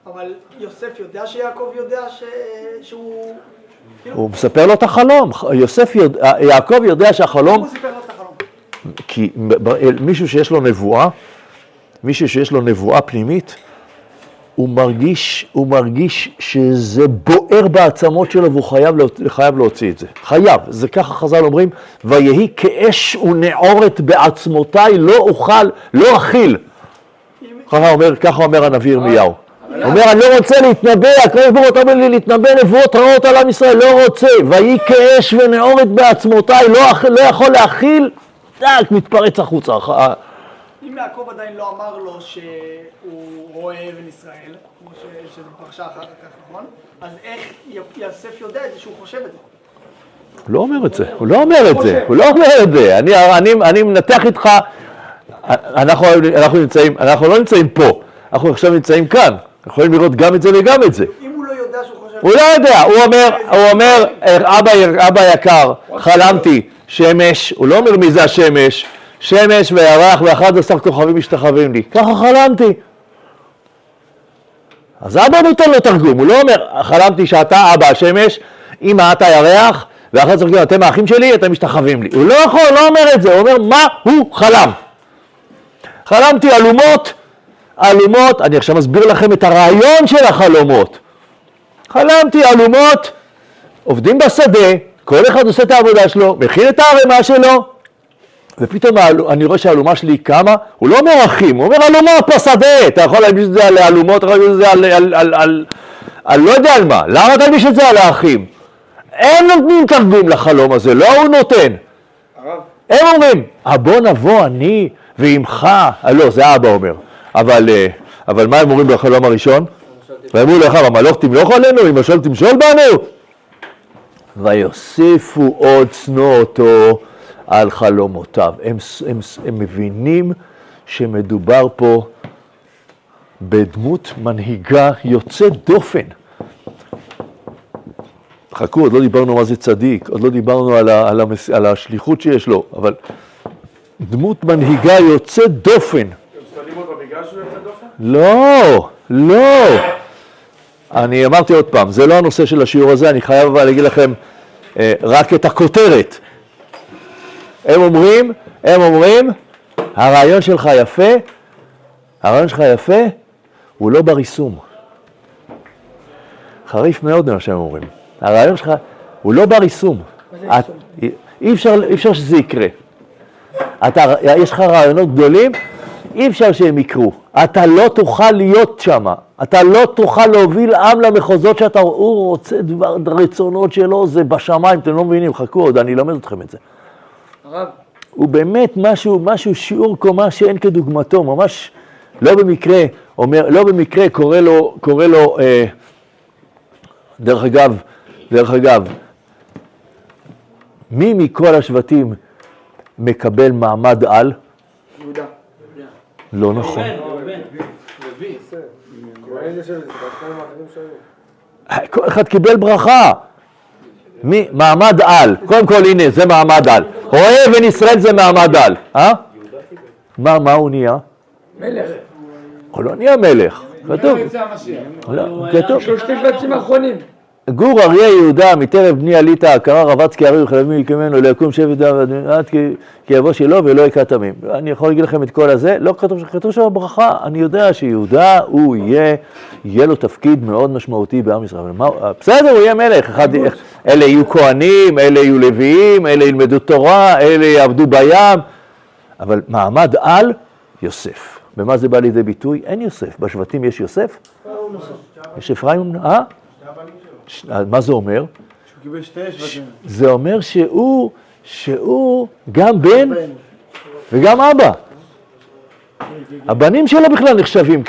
אבל יוסף יודע שיעקב יודע ש... שהוא... הוא מספר לו את החלום. יוסף יודע, יעקב יודע שהחלום, הוא סיפר לו את החלום. כי מישהו שיש לו נבואה, מישהו שיש לו נבואה פנימית, הוא מרגיש, הוא מרגיש שזה בוער בעצמות שלו והוא חייב, חייב להוציא את זה. חייב. זה ככה חז"ל אומרים, ויהי כאש ונעורת בעצמותיי, לא אוכל, לא אכיל. ככה אומר, ככה אומר הנביא ירמיהו. הוא אומר, אני לא רוצה להתנבא, הקדוש ברוך הוא אומר לי להתנבא נבואות רעות על עם ישראל, לא רוצה. ויהי כאש ונעורת בעצמותיי, לא, לא יכול להכיל, טאק, מתפרץ החוצה. ח- אם יעקב עדיין לא אמר לו שהוא רואה אבן ישראל, כמו שזה פרשה אחר כך, נכון? אז איך יוסף יודע את זה שהוא חושב את זה? הוא לא אומר את זה, הוא לא אומר את זה, הוא לא אומר את זה. אני, מנתח איתך, אנחנו נמצאים, אנחנו לא נמצאים פה, אנחנו עכשיו נמצאים כאן. יכולים לראות גם את זה וגם את זה. אם הוא לא יודע שהוא חושב... הוא לא יודע, הוא אומר, הוא אומר, אבא, אבא יקר, חלמתי, שמש, הוא לא אומר מי זה השמש, שמש וירח ואחד עשר כוכבים משתחווים לי, ככה חלמתי. אז אבא נותן לו תרגום, הוא לא אומר, חלמתי שאתה אבא השמש, אמא אתה ירח, ואחרי זה כוכבים, אתם האחים שלי, אתם משתחווים לי. הוא לא יכול, לא אומר את זה, הוא אומר מה הוא חלם. חלמתי אלומות, אלומות, אני עכשיו מסביר לכם את הרעיון של החלומות. חלמתי אלומות, עובדים בשדה, כל אחד עושה את העבודה שלו, מכין את הערימה שלו, ופתאום אני רואה שהאלומה שלי קמה, הוא לא אומר אחים, הוא אומר אלומות בשדה, אתה יכול להלביש את זה על אלומות, אתה יכול להלביש את זה על, על, על, על, על לא יודע על מה, למה תלביש את זה על האחים? הם נותנים תרגום לחלום הזה, לא הוא נותן. הם אומרים, "אה, בוא נבוא אני ועמך, לא, זה אבא אומר, אבל, אה, אבל מה הם אומרים בחלום הראשון? ואמרו לך, המלוך תמלוך עלינו, אם משול תמשול בנו. ויוסיפו עוד שנוא אותו על חלומותיו. הם, הם, הם מבינים שמדובר פה בדמות מנהיגה יוצאת דופן. חכו, עוד לא דיברנו מה זה צדיק, עוד לא דיברנו על, ה, על, המס, על השליחות שיש לו, אבל דמות מנהיגה יוצאת דופן. הם שונאים אותו בגלל שהוא יוצא דופן? לא, לא. אני אמרתי עוד פעם, זה לא הנושא של השיעור הזה, אני חייב אבל להגיד לכם אה, רק את הכותרת. הם אומרים, הם אומרים, הרעיון שלך יפה, הרעיון שלך יפה, הוא לא בריסום. חריף מאוד מה שהם אומרים. הרעיון שלך הוא לא בריסום. את- אי אפשר, אי אפשר שזה יקרה. אתה, יש לך רעיונות גדולים, אי אפשר שהם יקרו. אתה לא תוכל להיות שם. אתה לא תוכל להוביל עם למחוזות שאתה, הוא רוצה דבר, רצונות שלו, זה בשמיים, אתם לא מבינים, חכו עוד, אני אלמד אתכם את זה. הרב, הוא באמת משהו, משהו שיעור קומה שאין כדוגמתו, ממש לא במקרה, אומר, לא במקרה קורא לו, קורא לו, אה, דרך אגב, דרך אגב, מי מכל השבטים מקבל מעמד על? יהודה. לא נכון. כל אחד קיבל ברכה. מי? מעמד על. קודם כל, הנה, זה מעמד על. רואה בן ישראל זה מעמד על. אה? מה, מה הוא נהיה? מלך. הוא לא נהיה מלך. כתוב. לא, כתוב. שלושת השבטים האחרונים. גור אריה יהודה מטרף בני עלית הכרה רבץ כי ארי וחלבים יקמנו ליקום שבט עד כי כי יבוא שלו ולא יקרא תמים. אני יכול להגיד לכם את כל הזה, לא כתוב, כתוב שם ברכה, אני יודע שיהודה הוא יהיה, יהיה לו תפקיד מאוד משמעותי בעם ישראל. מה, בסדר, הוא יהיה מלך, אחד, אלה יהיו כהנים, אלה יהיו לוויים, אלה ילמדו תורה, אלה יעבדו בים, אבל מעמד על, יוסף. במה זה בא לידי ביטוי? אין יוסף. בשבטים יש יוסף? יש אפרים? אה? ש- מה זה אומר? שהוא קיבל שתי שבטים. זה אומר שהוא, שהוא גם בן וגם אבא. הבנים שלו בכלל נחשבים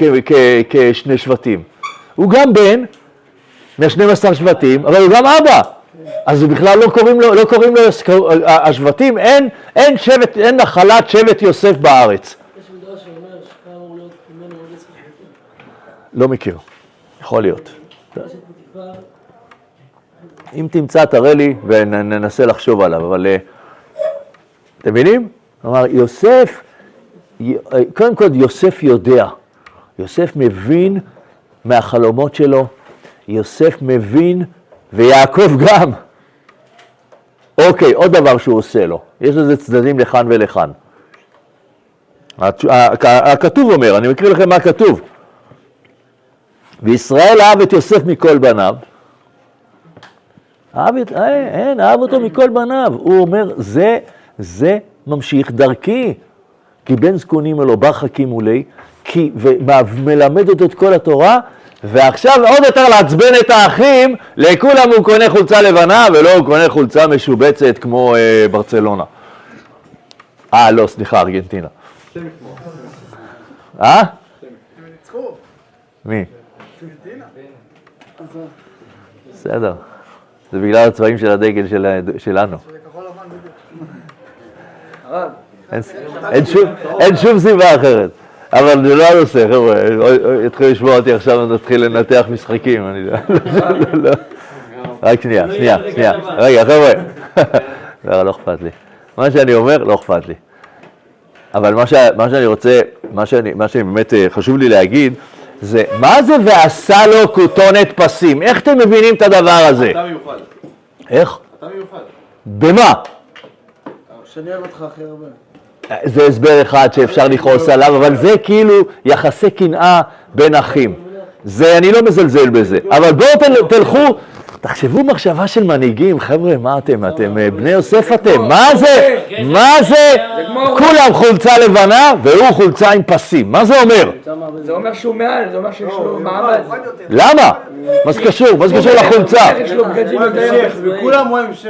כשני שבטים. הוא גם בן מ-12 שבטים, אבל הוא גם אבא. אז בכלל לא קוראים לו, לא קוראים לו, השבטים, אין, אין שבט, אין נחלת שבט יוסף בארץ. לא מכיר, יכול להיות. אם תמצא, תראה לי וננסה לחשוב עליו, אבל אה, אתם מבינים? כלומר, יוסף, קודם כל יוסף יודע, יוסף מבין מהחלומות שלו, יוסף מבין, ויעקב גם. אוקיי, עוד דבר שהוא עושה לו, יש לזה צדדים לכאן ולכאן. הכתוב אומר, אני מקריא לכם מה כתוב. וישראל אהב את יוסף מכל בניו, אהב את, אה, אין, אהב אותו מכל בניו. הוא אומר, זה, זה ממשיך דרכי. כי בן זקונים אלו בר חכים ולי, כי, ומלמד אותו את כל התורה, ועכשיו עוד יותר לעצבן את האחים, לכולם הוא קונה חולצה לבנה, ולא הוא קונה חולצה משובצת כמו אה, ברצלונה. אה, לא, סליחה, ארגנטינה. אה? מי? בסדר. זה בגלל הצבעים של הדגל שלנו. אין, שום, סיבה אחרת. אבל זה לא הנושא, חבר'ה. יתחילו לשמוע אותי עכשיו, נתחיל לנתח משחקים. אני לא, לא, לא. רק שנייה, שנייה, שנייה. רגע, חבר'ה. לא, לא אכפת לי. מה שאני אומר, לא אכפת לי. אבל מה, שאני רוצה, מה שבאמת אה, חשוב לי להגיד, זה מה זה ועשה לו כותונת פסים? איך אתם מבינים את הדבר הזה? אתה מיוחד. איך? אתה מיוחד. במה? שאני אוהב אותך הכי הרבה. זה הסבר אחד שאפשר לכעוס עליו, אבל זה כאילו יחסי קנאה בין אחים. זה, אני לא מזלזל בזה. אבל בואו תל, תלכו, תחשבו מחשבה של מנהיגים, חבר'ה, מה אתם? אתם אה, בני יוסף אתם, מה זה? מה זה? כולם חולצה לבנה והוא חולצה עם פסים, מה זה אומר? זה אומר שהוא מעל, זה אומר שיש לו מעמד. למה? מה זה קשור? מה זה קשור לחולצה?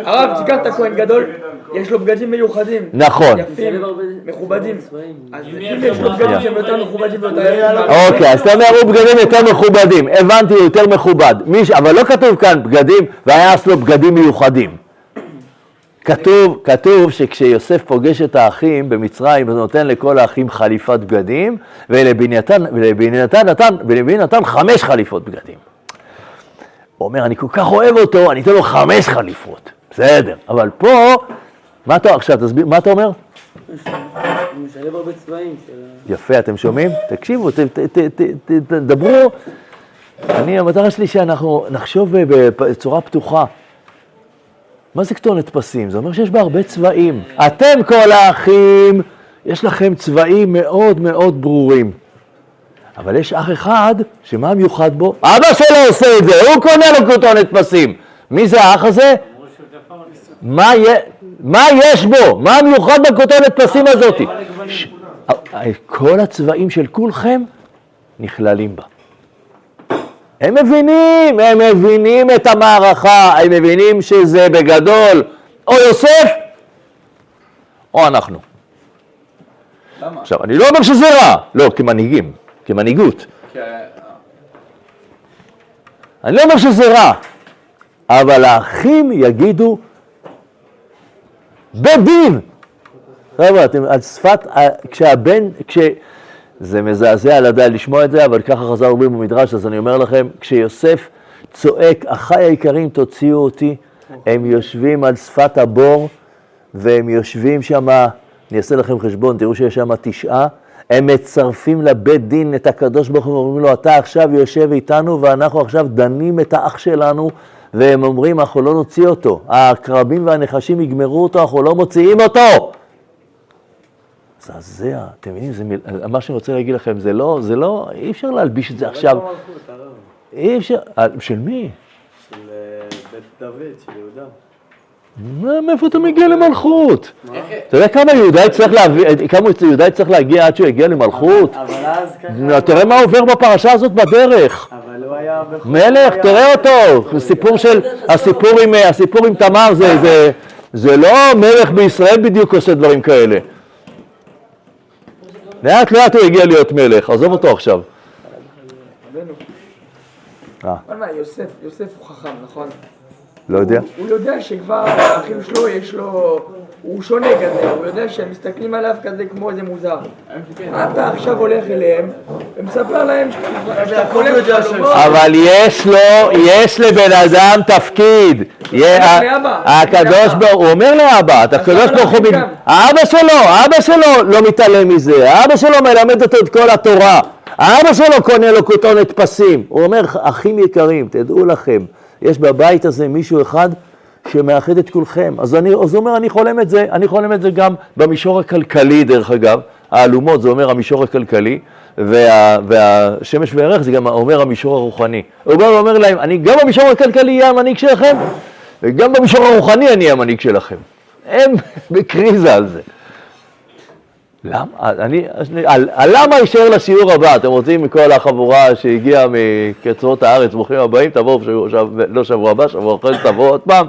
הרב, תיקח את הכהן גדול, יש לו בגדים מיוחדים. נכון. יפים, מכובדים. אז אם יש לו בגדים שהם יותר מכובדים ויותר אוקיי, אז אתה אומר, הוא בגדים יותר מכובדים. הבנתי, יותר מכובד. מיש, אבל לא כתוב כאן בגדים, והיה לו בגדים מיוחדים. כתוב, כתוב שכשיוסף פוגש את האחים במצרים, הוא נותן לכל האחים חליפת בגדים, ולבניתן, ולבניתן נתן, ולבני נתן חמש חליפות בגדים. הוא אומר, אני כל כך אוהב אותו, אני אתן לו חמש חליפות. בסדר, אבל פה, מה אתה, עכשיו תסביר, מה אתה אומר? משלב הרבה צבעים. יפה, אתם שומעים? תקשיבו, ת- ת- ת- ת- ת- תדברו. אני, המטרה שלי שאנחנו נחשוב ב- בצורה פתוחה. מה זה כתונת פסים? זה אומר שיש בה הרבה צבעים. אתם כל האחים, יש לכם צבעים מאוד מאוד ברורים. אבל יש אח אחד, שמה מיוחד בו? אבא שלו עושה את זה, הוא קונה לו כתונת פסים. מי זה האח הזה? מה, יש בו? מה מיוחד בכותרת פסים הזאת? ש- כל הצבעים של כולכם נכללים בה. הם מבינים, הם מבינים את המערכה, הם מבינים שזה בגדול או יוסף או אנחנו. למה? עכשיו, אני לא אומר שזה רע, לא, כמנהיגים, כמנהיגות. ה- אני לא אומר שזה רע, אבל האחים יגידו בדין. חבר'ה, אתם על שפת, כשהבן, כש... זה מזעזע לדעת לשמוע את זה, אבל ככה חז"ל אומרים במדרש, אז אני אומר לכם, כשיוסף צועק, אחיי היקרים תוציאו אותי, הם יושבים על שפת הבור, והם יושבים שם, אני אעשה לכם חשבון, תראו שיש שם תשעה, הם מצרפים לבית דין את הקדוש ברוך הוא ואומרים לו, אתה עכשיו יושב איתנו ואנחנו עכשיו דנים את האח שלנו, והם אומרים, אנחנו לא נוציא אותו, העקרבים והנחשים יגמרו אותו, אנחנו לא מוציאים אותו. מזעזע, אתם מבינים, זה. מה שאני רוצה להגיד לכם, זה לא, זה לא, אי אפשר להלביש את זה עכשיו, אי אפשר, אה, של מי? של אה, בית דוד, של יהודה. מה, מאיפה אתה מגיע למלכות? אתה יודע כמה יהודה יצטרך להביא, כמה יהודה יצטרך להגיע עד שהוא יגיע למלכות? אבל אז ככה... תראה מה עובר בפרשה הזאת בדרך. אבל הוא היה... מלך, תראה אותו, הסיפור של, הסיפור עם, תמר זה, זה, זה לא מלך בישראל בדיוק עושה דברים כאלה. לאט לאט הוא הגיע להיות מלך, עזוב אותו עכשיו. אה. אבל מה, יוסף, יוסף הוא חכם, נכון? לא יודע. הוא יודע שכבר האחים שלו יש לו, הוא שונה כזה, הוא יודע שהם מסתכלים עליו כזה כמו איזה מוזר. אתה עכשיו הולך אליהם ומספר להם שאתה חולם חלומות. אבל יש לו, יש לבן אדם תפקיד. הקדוש. ברוך הוא אומר לאבא, הקדוש ברוך הוא? האבא שלו, האבא שלו לא מתעלם מזה, האבא שלו מלמד אותו את כל התורה, האבא שלו קונה לו כותונת פסים. הוא אומר, אחים יקרים, תדעו לכם, יש בבית הזה מישהו אחד שמאחד את כולכם. אז, אני, אז אומר, אני חולם את זה, אני חולם את זה גם במישור הכלכלי, דרך אגב. האלומות זה אומר המישור הכלכלי, וה, והשמש והירח זה גם אומר המישור הרוחני. הוא בא ואומר להם, אני גם במישור הכלכלי אהיה המנהיג שלכם, וגם במישור הרוחני אני אהיה המנהיג שלכם. הם בקריזה על זה. למה? אני, על, על למה יישאר לשיעור הבא? אתם רוצים מכל החבורה שהגיעה מקצוות הארץ, ברוכים הבאים, תבואו לא שבוע הבא, שבוע אחרי זה תבואו עוד פעם,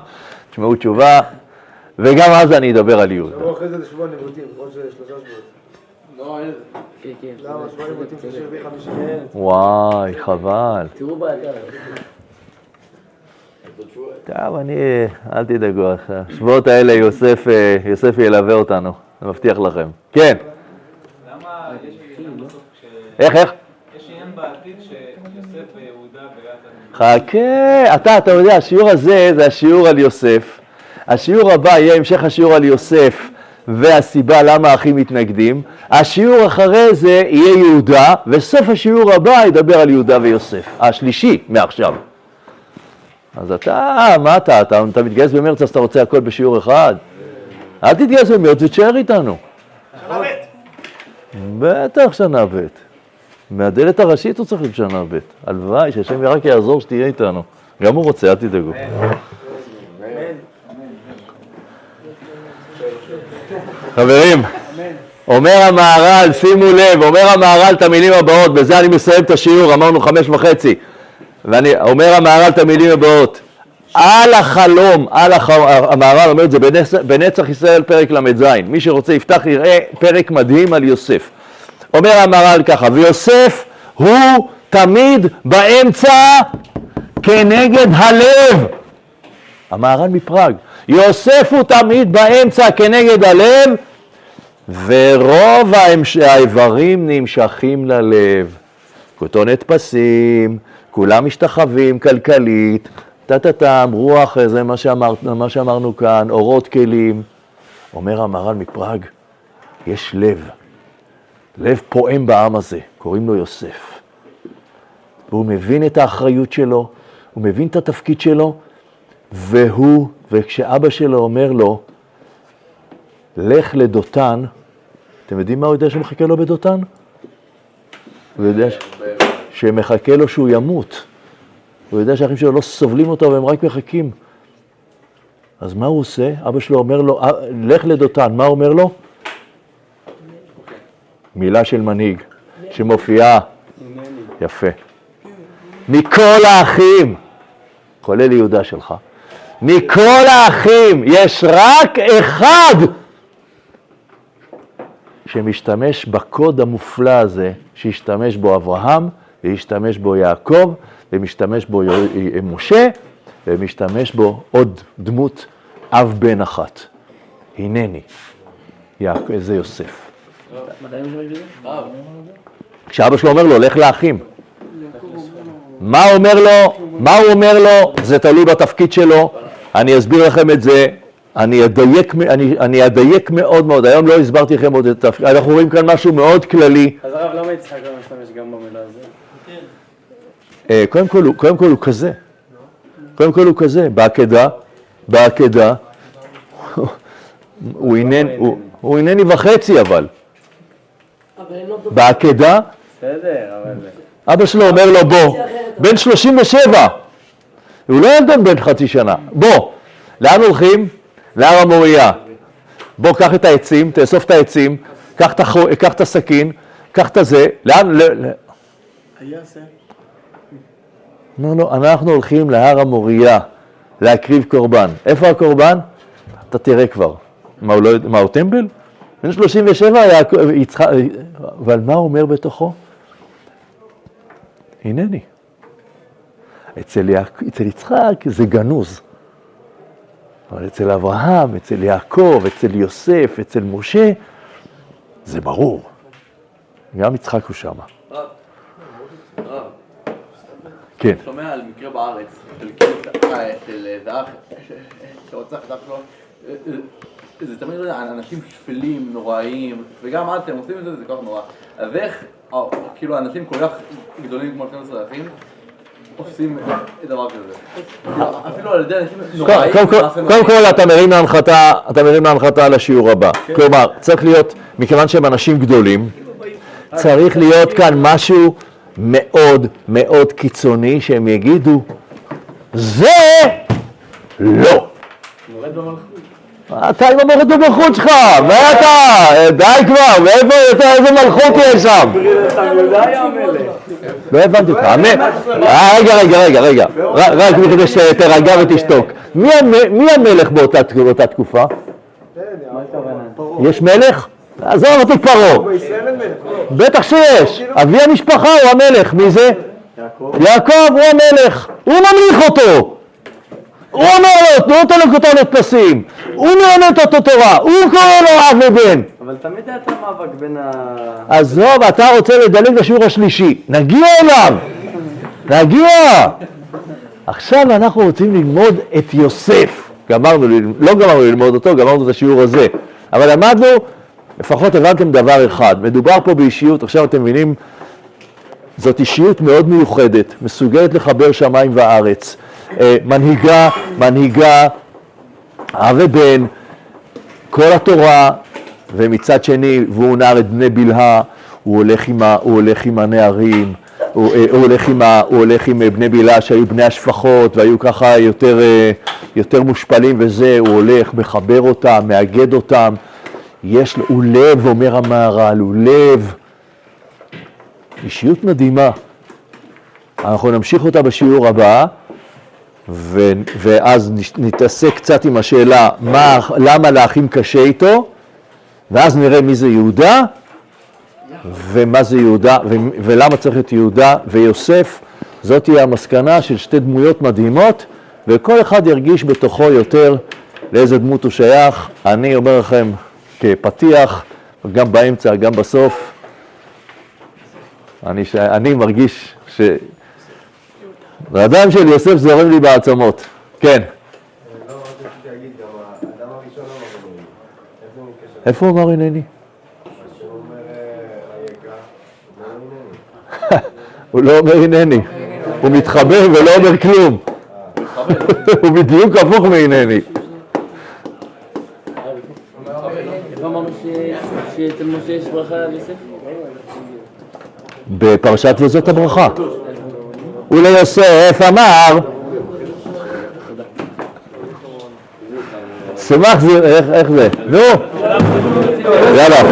תשמעו תשובה, וגם אז אני אדבר על יהודה. תבוא אחרי זה לשבוע ניווטים, עוד שלושה שבועות. לא, אין... כן, כן. למה? שבוע ניווטים של שביעי חמישי. וואי, חבל. תראו באתר. טוב, אני, אל תדאגו, השבועות האלה יוסף, אה, יוסף ילווה אותנו, אני מבטיח לכם. כן, למה יש עניין בסוף כש... איך, איך? יש עניין בעתיד שיוסף ויהודה ביחד... חכה, אתה, אתה יודע, השיעור הזה זה השיעור על יוסף. השיעור הבא יהיה המשך השיעור על יוסף והסיבה למה האחים מתנגדים. השיעור אחרי זה יהיה יהודה, וסוף השיעור הבא ידבר על יהודה ויוסף. השלישי מעכשיו. אז אתה, מה אתה, אתה, אתה מתגייס במרץ אז אתה רוצה הכל בשיעור אחד? אל תתגייס במרץ ותשאר איתנו. שנה ב'. בטח שנה ב'. מהדלת הראשית הוא צריך להיות שנה ב'. הלוואי, שהשם רק יעזור שתהיה איתנו. גם הוא רוצה, אל תדאגו. חברים, אומר המהר"ל, שימו לב, אומר המהר"ל את המילים הבאות, בזה אני מסיים את השיעור, אמרנו חמש וחצי. ואני, אומר המהר"ל את המילים הבאות, על החלום, על הח... המהר"ל אומר את זה בנצ... בנצח ישראל פרק ל"ז, מי שרוצה יפתח יראה פרק מדהים על יוסף. אומר המהר"ל ככה, ויוסף הוא תמיד באמצע כנגד הלב. המהר"ל מפראג, יוסף הוא תמיד באמצע כנגד הלב, ורוב. האיברים נמשכים ללב. כותונת פסים, כולם משתחווים כלכלית, טה-טה-טם, רוח, זה מה, שאמר, מה שאמרנו כאן, אורות כלים. אומר המהר"ל מפראג, יש לב, לב פועם בעם הזה, קוראים לו יוסף. והוא מבין את האחריות שלו, הוא מבין את התפקיד שלו, והוא, וכשאבא שלו אומר לו, לך לדותן, אתם יודעים מה הוא יודע שמחכה לו בדותן? הוא יודע ש... שמחכה לו שהוא ימות. הוא יודע שהאחים שלו לא סובלים אותו והם רק מחכים. אז מה הוא עושה? אבא שלו אומר לו, "אה, לך לדותן, מה אומר לו? מילה של מנהיג שמופיעה, יפה. מכל האחים, כולל יהודה שלך, מכל האחים יש רק אחד שמשתמש בקוד המופלא הזה שהשתמש בו אברהם, והשתמש בו יעקב, ומשתמש בו יו- משה, ומשתמש בו עוד דמות אב בן אחת. הנני, יעקב, זה יוסף. כשאבא שלו אומר לו, לך לאחים. מה הוא אומר לו? מה הוא אומר לו? זה תלוי בתפקיד שלו. אני אסביר לכם את זה. אני אדייק, אני, אני אדייק מאוד מאוד. היום לא הסברתי לכם עוד את התפקיד. אנחנו רואים כאן משהו מאוד כללי. אז הרב, למה יצחק לא משתמש גם במילה הזאת? אה, קודם כל, קודם כל הוא כזה. קודם כל הוא כזה. בעקדה, בעקדה. הוא הוא הנני וחצי אבל. לא. בעקדה, בסדר, אבל... אבא שלו אומר לו, בוא, בן 37, הוא לא ילדון בן חצי שנה, בוא, לאן הולכים? להר המוריה. בוא, קח את העצים, תאסוף את העצים, קח את, הסכין, קח את הזה, לאן? היה זה. לא, לא, אנחנו הולכים להר המוריה להקריב קורבן. איפה הקורבן? אתה תראה כבר. מה, הוא לא יודע, מה, הוא טמבל? בן 37, יעקב- יצחק, אבל מה הוא אומר בתוכו? הנני. אצל, יעק... אצל יצחק זה גנוז. אבל אצל אברהם, אצל יעקב, אצל יוסף, אצל משה, זה ברור. גם יצחק הוא שמה. רב, רב, כן. שומע על מקרה בארץ של כאילו, אה, שרוצח את אח שלו, אה, אה, זה תמיד לא אנשים שפלים, נוראיים, וגם אתם עושים את זה, זה כל כך נורא. אז איך, אה, כאילו אנשים כל כך גדולים כמו 12 אחים, עושים דבר כזה? כאילו, אפילו על ידי אנשים נוראים, קודם כל- אתה מרים להנחתה, אתה מרים להנחתה על השיעור הבא. כלומר, צריך להיות, מכיוון שהם אנשים גדולים, צריך להיות כאן משהו מאוד מאוד קיצוני שהם יגידו, זה לא. אתה עם המורד במלכות שלך, מה אתה? די כבר, מאיפה, אתה- איזה מלכות יש שם? לא הבנתי אותך. אה, רגע, רגע, רגע, רגע. רק כדי שתירגע ותשתוק. מי המ- מי המלך באותה תקופה? הכוונה? יש מלך? עזוב אותי פרעה. בטח שיש. אבי המשפחה הוא המלך. מי זה? יעקב? הוא המלך. הוא ממליך אותו. הוא אומר לו, תנו אותו לכותרת פסים. הוא מלמד אותו תורה. הוא קורא לו אב ובן. אבל תמיד היה את המאבק בין ה... עזוב, אתה רוצה לדלג לשיעור השלישי. נגיע אליו. נגיע. עכשיו אנחנו רוצים ללמוד את יוסף. גמרנו, לא גמרנו ללמוד אותו, גמרנו את השיעור הזה. אבל למדנו, לפחות הבנתם דבר אחד. מדובר פה באישיות, עכשיו אתם מבינים, זאת אישיות מאוד מיוחדת, מסוגלת לחבר שמיים וארץ. אה, מנהיגה, מנהיגה, אב ובן, כל התורה, ומצד שני, והוא נער את בני בלהה, הוא הולך עם, ה, הוא הולך עם הנערים, הוא, אה, הוא, הולך עם ה, הוא הולך עם אה, בני בלהה שהיו בני השפחות והיו ככה יותר, יותר מושפלים וזה, הוא הולך, מחבר אותם, מאגד אותם, יש לו, הוא לב, אומר המהר"ל, הוא לב. אישיות מדהימה. אנחנו נמשיך אותה בשיעור הבא, ו, ואז נתעסק קצת עם השאלה מה, למה לאחים קשה איתו, ואז נראה מי זה יהודה, ומה זה יהודה, ו, ולמה צריך את יהודה ויוסף. זאת תהיה המסקנה של שתי דמויות מדהימות, וכל אחד ירגיש בתוכו יותר לאיזה דמות הוא שייך. אני אומר לכם כפתיח, גם באמצע, גם בסוף. אני, ש... אני מרגיש ש... והדם של יוסף זורם לי בעצמות. כן. איפה הוא אמר הנני? הוא לא אומר הנני, הוא מתחבא ולא אומר כלום. הוא בדיוק הפוך מהנני. על יוסף? בפרשת וזאת הברכה. וליוסף אמר, שמח זה, איך זה? נו, יאללה.